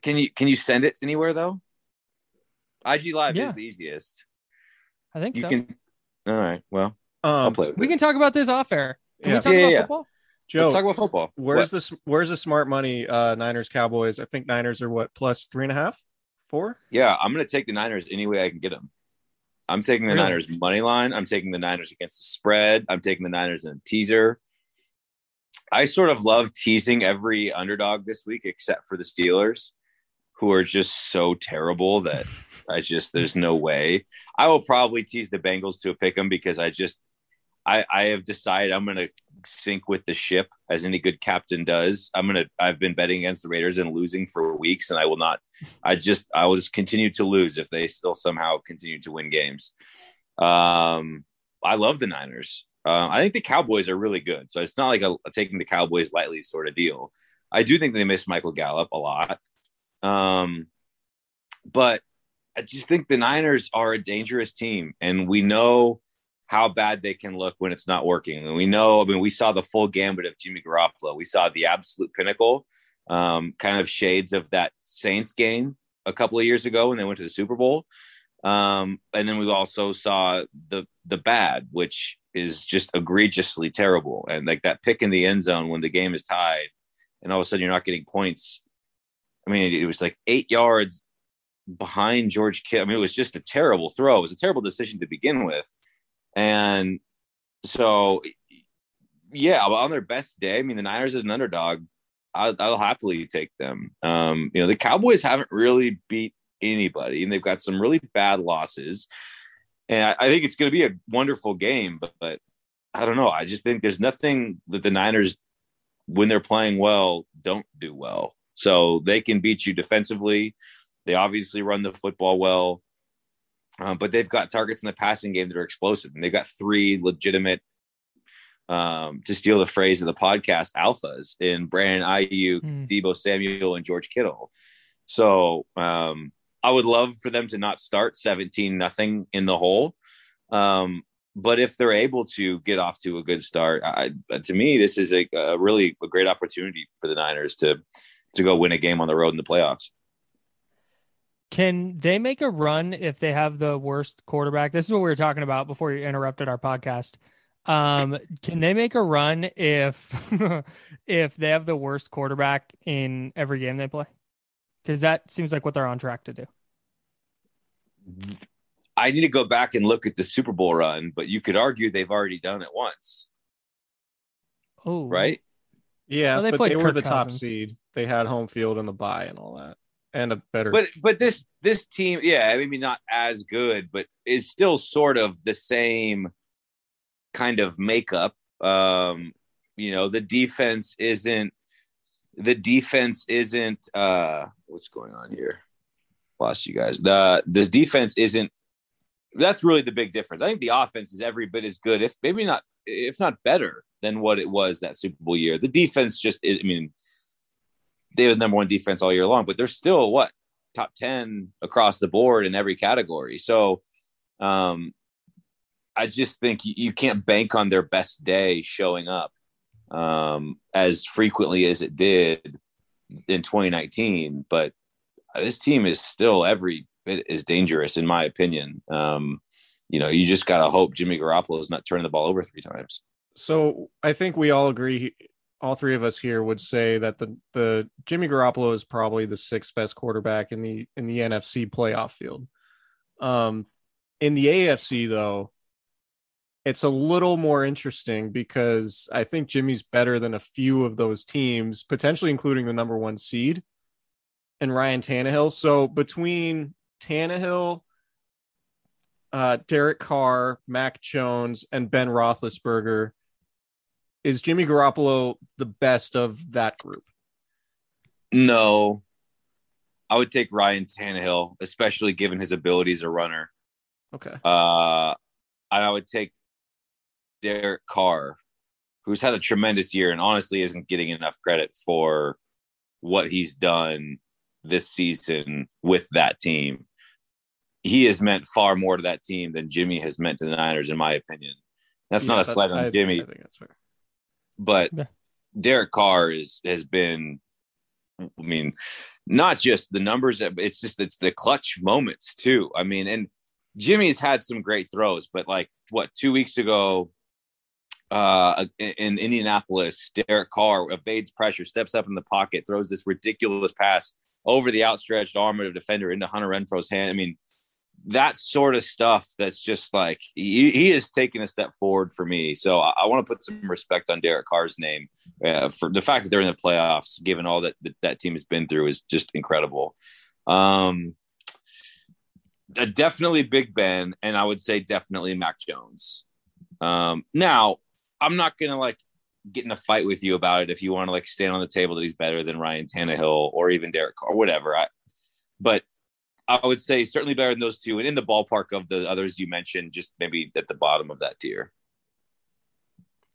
Can you can you send it anywhere though? IG Live Yeah. is the easiest. I think You so. can. All right. Well, I'll Um, play with we it. can talk about this off air. Can Yeah. we talk Yeah, about yeah. football? Joe, Let's talk about football. where's What? the where's the smart money? Uh, Niners Cowboys. I think Niners are what plus three and a half, four. Yeah, I'm going to take the Niners any way I can get them. I'm taking the Really? Niners money line. I'm taking the Niners against the spread. I'm taking the Niners in a teaser. I sort of love teasing every underdog this week, except for the Steelers, who are just so terrible that I just there's no way. I will probably tease the Bengals to a them because I just I I have decided I'm going to sink with the ship as any good captain does. I'm gonna I've been betting against the Raiders and losing for weeks, and I will not. I just I will just continue to lose if they still somehow continue to win games. Um, I love the Niners. Uh, I think the Cowboys are really good, so it's not like a, a taking the Cowboys lightly sort of deal. I do think they miss Michael Gallup a lot, um, but I just think the Niners are a dangerous team, and we know how bad they can look when it's not working. And we know, I mean, we saw the full gambit of Jimmy Garoppolo. We saw the absolute pinnacle, um, kind of shades of that Saints game a couple of years ago when they went to the Super Bowl. Um, and then we also saw the the bad, which is just egregiously terrible. And like that pick in the end zone when the game is tied, and all of a sudden you're not getting points. I mean, it was like eight yards behind George Kittle. I mean, it was just a terrible throw. It was a terrible decision to begin with. And so, yeah, on their best day, I mean, the Niners as an underdog, I'll, I'll happily take them. Um, you know, the Cowboys haven't really beat anybody, and they've got some really bad losses. And I, I think it's going to be a wonderful game, but, but I don't know. I just think there's nothing that the Niners, when they're playing well, don't do well. So they can beat you defensively. They obviously run the football well, um, but they've got targets in the passing game that are explosive, and they've got three legitimate, um, to steal the phrase of the podcast, alphas in Brandon Aiyuk, mm. Deebo Samuel, and George Kittle. So um, I would love for them to not start 17 nothing in the hole. Um, but if they're able to get off to a good start, I, to me, this is a, a, really a great opportunity for the Niners to to go win a game on the road in the playoffs. Can they make a run if they have the worst quarterback? This is what we were talking about before you interrupted our podcast. Um, can they make a run if if they have the worst quarterback in every game they play? Because that seems like what they're on track to do. I need to go back and look at the Super Bowl run, but you could argue they've already done it once. Oh, right. Yeah, well, they but they were the Cousins. top seed. They had home field and the bye and all that, and a better. But but this this team, yeah, maybe not as good, but is still sort of the same kind of makeup. Um, you know, the defense isn't the defense isn't uh what's going on here lost you guys. The this defense isn't. That's really the big difference. I think the offense is every bit as good, if maybe not, if not better than what it was that Super Bowl year. The defense just is. I mean, they were the number one defense all year long, but they're still what top ten across the board in every category. So, um, I just think you, you can't bank on their best day showing up um, as frequently as it did in 2019. But this team is still every bit as dangerous, in my opinion. Um, you know, you just got to hope Jimmy Garoppolo is not turning the ball over three times. So I think we all agree. All three of us here would say that the the Jimmy Garoppolo is probably the sixth best quarterback in the in the NFC playoff field. Um, in the AFC though, it's a little more interesting because I think Jimmy's better than a few of those teams, potentially including the number one seed and Ryan Tannehill. So between Tannehill, uh, Derek Carr, Mac Jones, and Ben Roethlisberger, is Jimmy Garoppolo the best of that group? No, I would take Ryan Tannehill, especially given his ability as a runner. Okay. Uh, and I would take Derek Carr, who's had a tremendous year and honestly isn't getting enough credit for what he's done this season with that team. He has meant far more to that team than Jimmy has meant to the Niners, in my opinion. That's yeah, not a slight on I, Jimmy. I think that's fair. But yeah. Derek Carr is has been I mean, not just the numbers, it's just it's the clutch moments too. I mean, and Jimmy's had some great throws, but like what two weeks ago uh, in Indianapolis, Derek Carr evades pressure, steps up in the pocket, throws this ridiculous pass over the outstretched arm of a defender into Hunter Renfrow's hand. I mean, that sort of stuff that's just like he, he is taking a step forward for me. So I, I want to put some respect on Derek Carr's name uh, for the fact that they're in the playoffs, given all that, that that team has been through, is just incredible. Um, definitely Big Ben, and I would say definitely Mac Jones. Um, now, I'm not gonna like get in a fight with you about it if you want to like stand on the table that he's better than Ryan Tannehill or even Derek Carr whatever. I, but I would say certainly better than those two, and in the ballpark of the others you mentioned, just maybe at the bottom of that tier.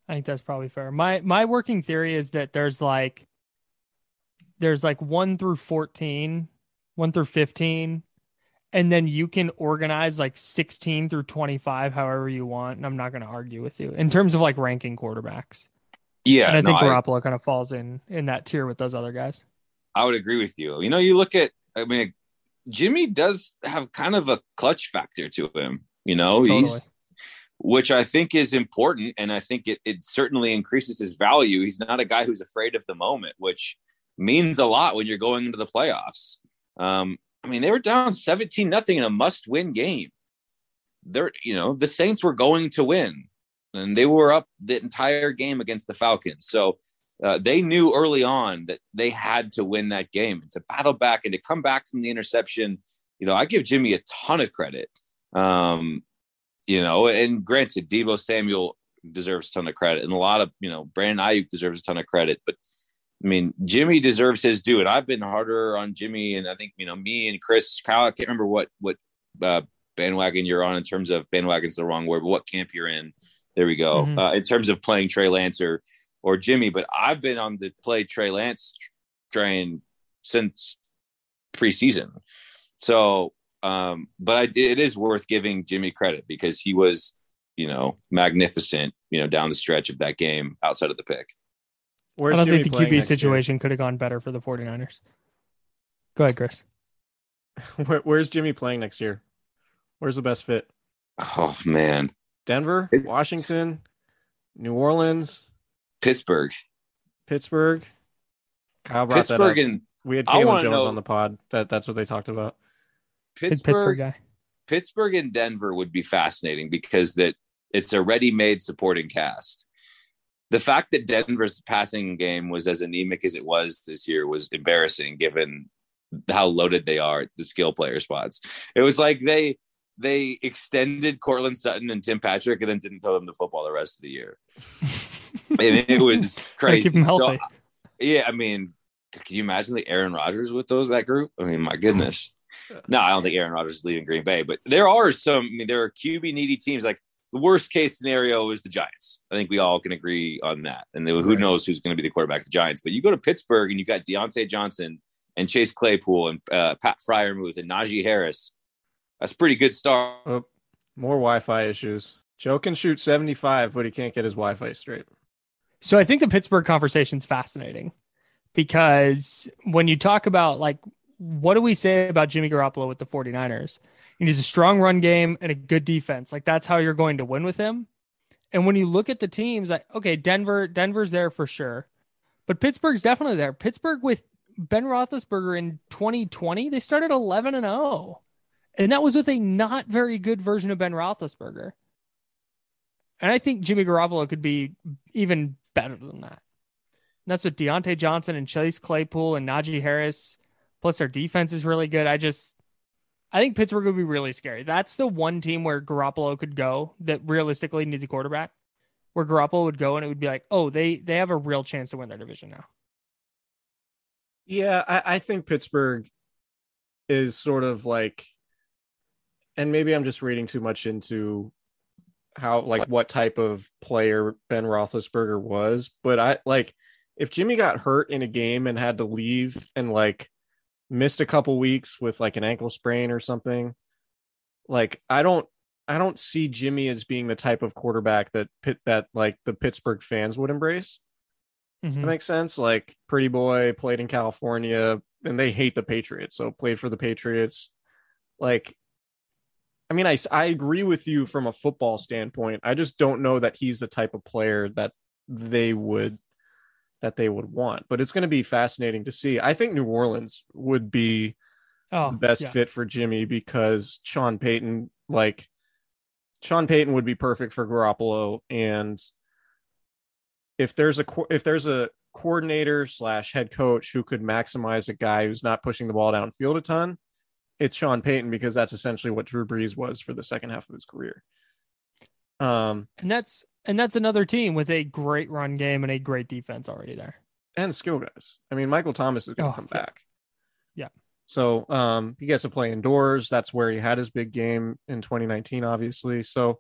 I think that's probably fair. My my working theory is that there's like there's like one through 14, one through 15, and then you can organize like 16 through 25 however you want and i'm not going to argue with you in terms of like ranking quarterbacks Yeah, and i think no, garoppolo kind of falls in in that tier with those other guys I would agree with you. You know, you look at, I mean, Jimmy does have kind of a clutch factor to him. You know, totally. he's which I think is important, and I think it it certainly increases his value. He's not a guy who's afraid of the moment, which means a lot when you're going into the playoffs. Um, I mean, they were down seventeen nothing in a must win game. They're you know the Saints were going to win, and they were up the entire game against the Falcons. So uh, they knew early on that they had to win that game and to battle back and to come back from the interception. You know, I give Jimmy a ton of credit. Um, you know, and granted, Deebo Samuel deserves a ton of credit, and a lot of you know Brandon Aiyuk deserves a ton of credit, but. I mean, Jimmy deserves his due, and I've been harder on Jimmy, and I think you know me and Chris, Kyle. I can't remember what what uh, bandwagon you're on in terms of bandwagon's the wrong word, but what camp you're in. There we go. Mhm. Uh, in terms of playing Trey Lance or or Jimmy, but I've been on the play Trey Lance train since preseason. So, um, but I, it is worth giving Jimmy credit because he was, you know, magnificent, you know, down the stretch of that game outside of the pick. Where's i don't Jimmy think the qb next year? situation could have gone better for the 49ers go ahead chris Where, where's Jimmy playing next year? Where's the best fit? Oh man, Denver, Washington, New Orleans, Pittsburgh, Pittsburgh. Kyle brought Pittsburgh, that up. and we had Kaelan Jones know- on the pod. That that's what they talked about. Pittsburgh Pittsburgh, guy Pittsburgh and Denver would be fascinating because that it's a ready-made supporting cast. The fact that Denver's passing game was as anemic as it was this year was embarrassing, given how loaded they are at the skill player spots. It was like they they extended Courtland Sutton and Tim Patrick and then didn't throw them the football the rest of the year. and it was crazy. keep him So, yeah, I mean, can you imagine the Aaron Rodgers with those that group? I mean, my goodness. No, I don't think Aaron Rodgers is leaving Green Bay, but there are some. I mean, there are QB needy teams. Like the worst case scenario is the Giants. I think we all can agree on that. And then who Right. knows who's going to be the quarterback of the Giants? But you go to Pittsburgh and you got Diontae Johnson and Chase Claypool and uh, Pat Freiermuth and Najee Harris. That's a pretty good start. Oh, more Wi-Fi issues. Joe can shoot 75, but he can't get his Wi-Fi straight. So I think the Pittsburgh conversation is fascinating because when you talk about like what do we say about Jimmy Garoppolo with the 49ers? He needs a strong run game and a good defense. Like that's how you're going to win with him. And when you look at the teams, like okay, Denver, Denver's there for sure. But Pittsburgh's definitely there. Pittsburgh with Ben Roethlisberger in 2020, they started 11 and 0. And that was with a not very good version of Ben Roethlisberger. And I think Jimmy Garoppolo could be even better than that. And that's with Diontae Johnson and Chase Claypool and Najee Harris. Plus, their defense is really good. I just, I think Pittsburgh would be really scary. That's the one team where Garoppolo could go that realistically needs a quarterback. Where Garoppolo would go and it would be like, oh, they they have a real chance to win their division now. Yeah, I, I think Pittsburgh is sort of like, and maybe I'm just reading too much into how, like, what type of player Ben Roethlisberger was. But I like, if Jimmy got hurt in a game and had to leave and like missed a couple weeks with like an ankle sprain or something, like, I don't. I don't see Jimmy as being the type of quarterback that pit that like the Pittsburgh fans would embrace. Does Mhm. that make sense? Like pretty boy played in California and they hate the Patriots, so played for the Patriots. Like, I mean, I, I agree with you from a football standpoint. I just don't know that he's the type of player that they would that they would want. But it's going to be fascinating to see. I think New Orleans would be Oh, the best yeah. fit for Jimmy because Sean Payton, like Sean Payton would be perfect for Garoppolo. And if there's a if there's a coordinator slash head coach who could maximize a guy who's not pushing the ball downfield a ton, it's Sean Payton because that's essentially what Drew Brees was for the second half of his career. Um, And that's and that's another team with a great run game and a great defense already there. and skill guys. I mean, Michael Thomas is going to Oh, come yeah. back. Yeah. So um, he gets to play indoors. That's where he had his big game in 2019, obviously. So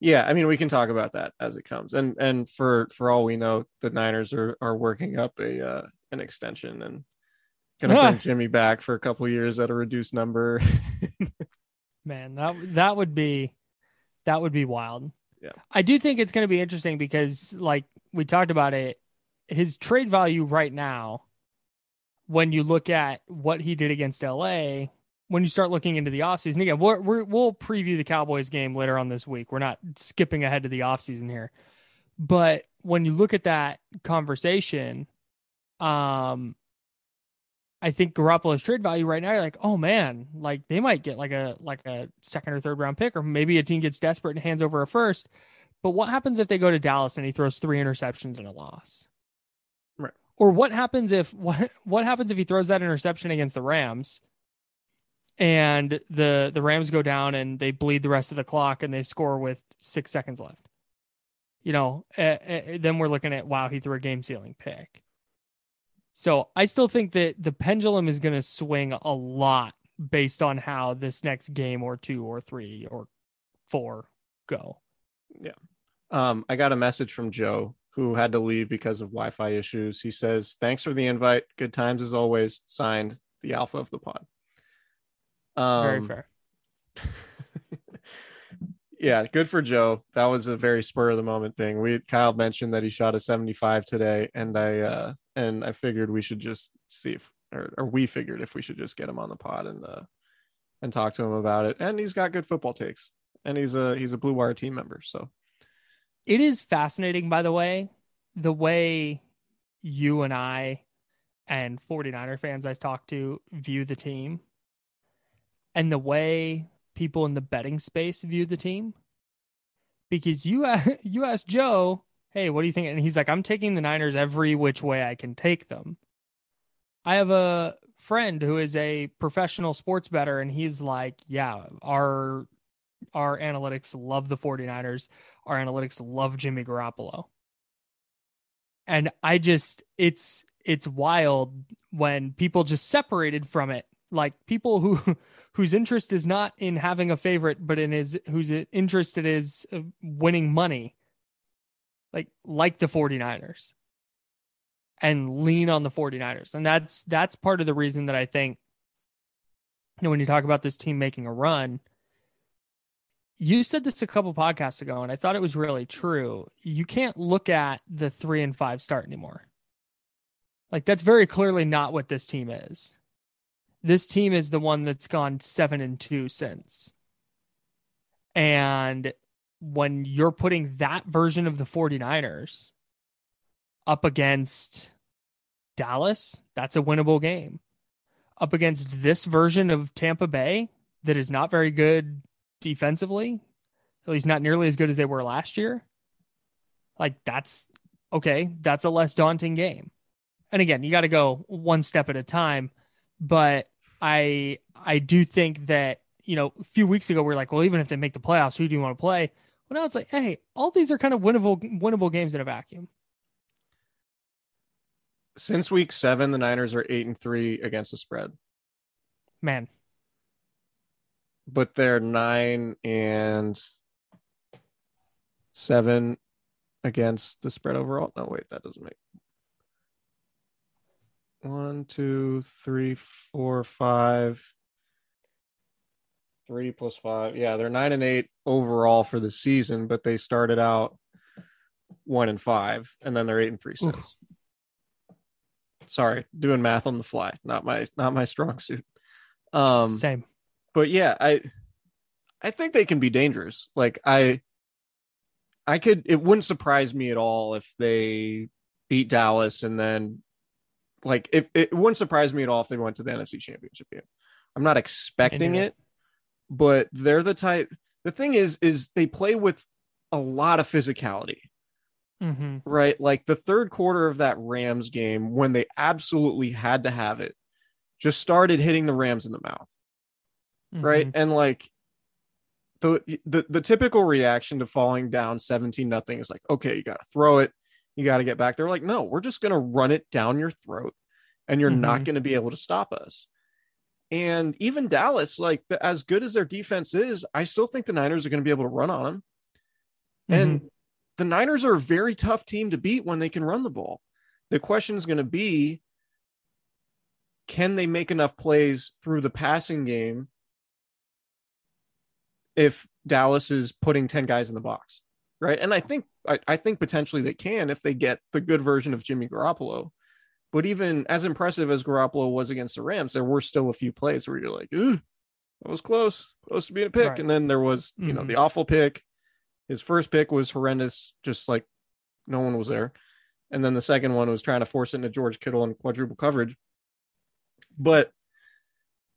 yeah, I mean, we can talk about that as it comes. And and for for all we know, the Niners are are working up a uh, an extension and Gonna bring Jimmy back for a couple years at a reduced number. Man, that that would be that would be wild. Yeah. I do think it's going to be interesting because like we talked about it, his trade value right now when you look at what he did against LA, when you start looking into the offseason, again, we're, we're, we'll preview the Cowboys game later on this week. We're not skipping ahead to the offseason here. But when you look at that conversation, um, I think Garoppolo's trade value right now, you're like, oh man, like they might get like a like a second or third round pick, or maybe a team gets desperate and hands over a first. But what happens if they go to Dallas and he throws three interceptions and a loss? Right. Or what happens if what what happens if he throws that interception against the Rams and the the Rams go down and they bleed the rest of the clock and they score with six seconds left? You know, uh, uh, then we're looking at wow, he threw a game sealing pick. So I still think that the pendulum is going to swing a lot based on how this next game or two or three or four go. Yeah. Um, I got a message from Joe who had to leave because of Wi-Fi issues. He says, "Thanks for the invite. Good times as always." Signed, the Alpha of the Pod. Um, Very fair. yeah, good for Joe. That was a very spur of the moment thing. We Kyle mentioned that he shot a 75 today, and I uh, and I figured we should just see if, or, or we figured if we should just get him on the pod and uh, and talk to him about it. And he's got good football takes, and he's a he's a Blue Wire team member. So it is fascinating, by the way, the way you and I and 49er fans I talk to view the team, and the way people in the betting space view the team. Because you you asked Joe hey, what do you think? And he's like, I'm taking the Niners every which way I can take them. I have a friend who is a professional sports better, and he's like, yeah, our our analytics love the 49ers. Our analytics love Jimmy Garoppolo. And I just it's it's wild when people just separated from it. Like people who whose interest is not in having a favorite, but in his whose interest it is uh, winning money like like the 49ers and lean on the 49ers. And that's that's part of the reason that I think you know when you talk about this team making a run, you said this a couple podcasts ago and I thought it was really true. You can't look at the 3 and 5 start anymore. Like that's very clearly not what this team is. This team is the one that's gone 7 and 2 since. And when you're putting that version of the 49ers up against Dallas, that's a winnable game. Up against this version of Tampa Bay that is not very good defensively, at least not nearly as good as they were last year. Like that's okay, that's a less daunting game. And again, you got to go one step at a time, but I I do think that, you know, a few weeks ago we are like, well, even if they make the playoffs, who do you want to play? Well, now it's like, hey, all these are kind of winnable winnable games in a vacuum. Since week seven, the Niners are eight and three against the spread. Man. But they're nine and seven against the spread overall. No, wait, that doesn't make one, two, three, four, five three plus five. Yeah, they're nine and eight overall for the season, but they started out one and five, and then they're eight and three. Sorry, doing math on the fly. Not my not my strong suit. Um same. But yeah, I I think they can be dangerous. Like I I could it wouldn't surprise me at all if they beat Dallas and then like if it wouldn't surprise me at all if they went to the NFC championship game. I'm not expecting it, but they're the type. The thing is, is they play with a lot of physicality. Mm-hmm. Right. Like the third quarter of that Rams game, when they absolutely had to have it, just started hitting the Rams in the mouth. Mm-hmm. Right. And like the, the the typical reaction to falling down 17 nothing is like, okay, you gotta throw it, you gotta get back. They're like, no, we're just gonna run it down your throat and you're mm-hmm. not gonna be able to stop us. And even Dallas, like as good as their defense is, I still think the Niners are going to be able to run on them. Mm-hmm. And the Niners are a very tough team to beat when they can run the ball. The question is going to be can they make enough plays through the passing game if Dallas is putting 10 guys in the box? Right. And I think I, I think potentially they can if they get the good version of Jimmy Garoppolo. But even as impressive as Garoppolo was against the Rams, there were still a few plays where you're like, Ooh, that was close, close to being a pick. Right. And then there was, you know, Mhm. the awful pick. His first pick was horrendous, just like no one was there. And then the second one was trying to force it into George Kittle and quadruple coverage. But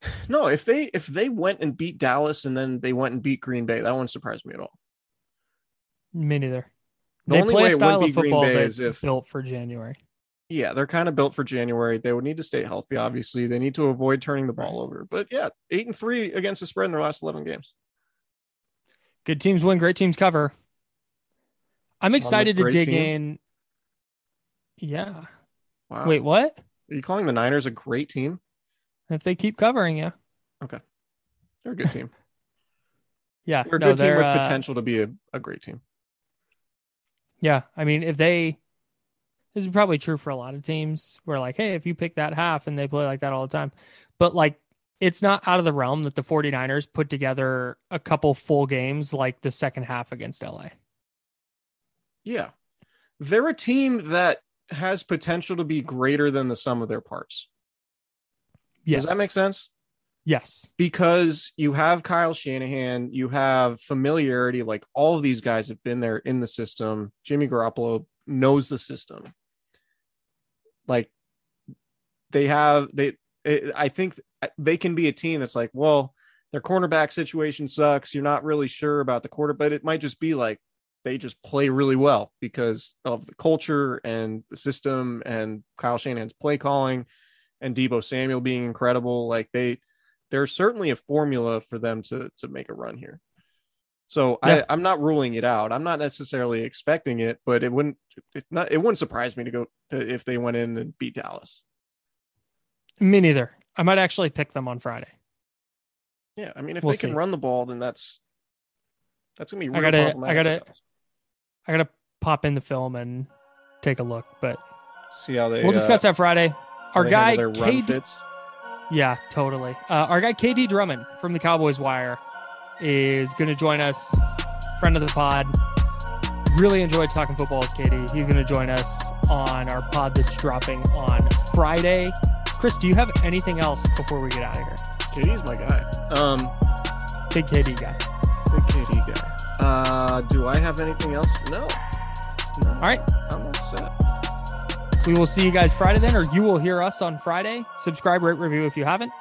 no, if they if they went and beat Dallas and then they went and beat Green Bay, that wouldn't surprise me at all. Me neither. The they only play way a it style would of be Green football Bay that's is if built for January. yeah, they're kind of built for January. They would need to stay healthy, obviously. They need to avoid turning the ball over. But yeah, eight and three against the spread in their last eleven games. Good teams win, great teams cover. I'm excited to dig team? in. Yeah. Wow. Wait, what? Are you calling the Niners a great team? If they keep covering you. Okay. They're a good team. Yeah. They're a no, good team with uh, potential to be a, a great team. Yeah, I mean, if they, this is probably true for a lot of teams where, like, hey, if you pick that half and they play like that all the time, but like, it's not out of the realm that the 49ers put together a couple full games like the second half against LA. Yeah. They're a team that has potential to be greater than the sum of their parts. Yes. Does that make sense? Yes. because you have Kyle Shanahan, you have familiarity. Like all of these guys have been there in the system. Jimmy Garoppolo knows the system. Like they have, they, it, I think they can be a team that's like, well, their cornerback situation sucks. You're not really sure about the quarter, but it might just be like they just play really well because of the culture and the system and Kyle Shanahan's play calling and Deebo Samuel being incredible. Like they, there's certainly a formula for them to to make a run here. So Yeah. I, I'm not ruling it out. I'm not necessarily expecting it, but it wouldn't it not it wouldn't surprise me to go to, if they went in and beat Dallas. Me neither. I might actually pick them on Friday. Yeah, I mean if We'll they can run the ball, then that's that's gonna be. I Real gotta- I gotta- I got to pop in the film and take a look, but see how they. we'll discuss uh, that Friday. Our guy, handle their run KD, fits. Yeah, totally. Uh, our guy KD Drummond from the Cowboys Wire is going to join us, friend of the pod. Really enjoyed talking football with KD. He's going to join us on our pod that's dropping on Friday. Chris, do you have anything else before we get out of here? KD's my guy. Um, Big KD guy. big KD guy. Uh, do I have anything else? No. No. All right. I'm all set. We will see you guys Friday then, or you will hear us on Friday. Subscribe, rate, review if you haven't.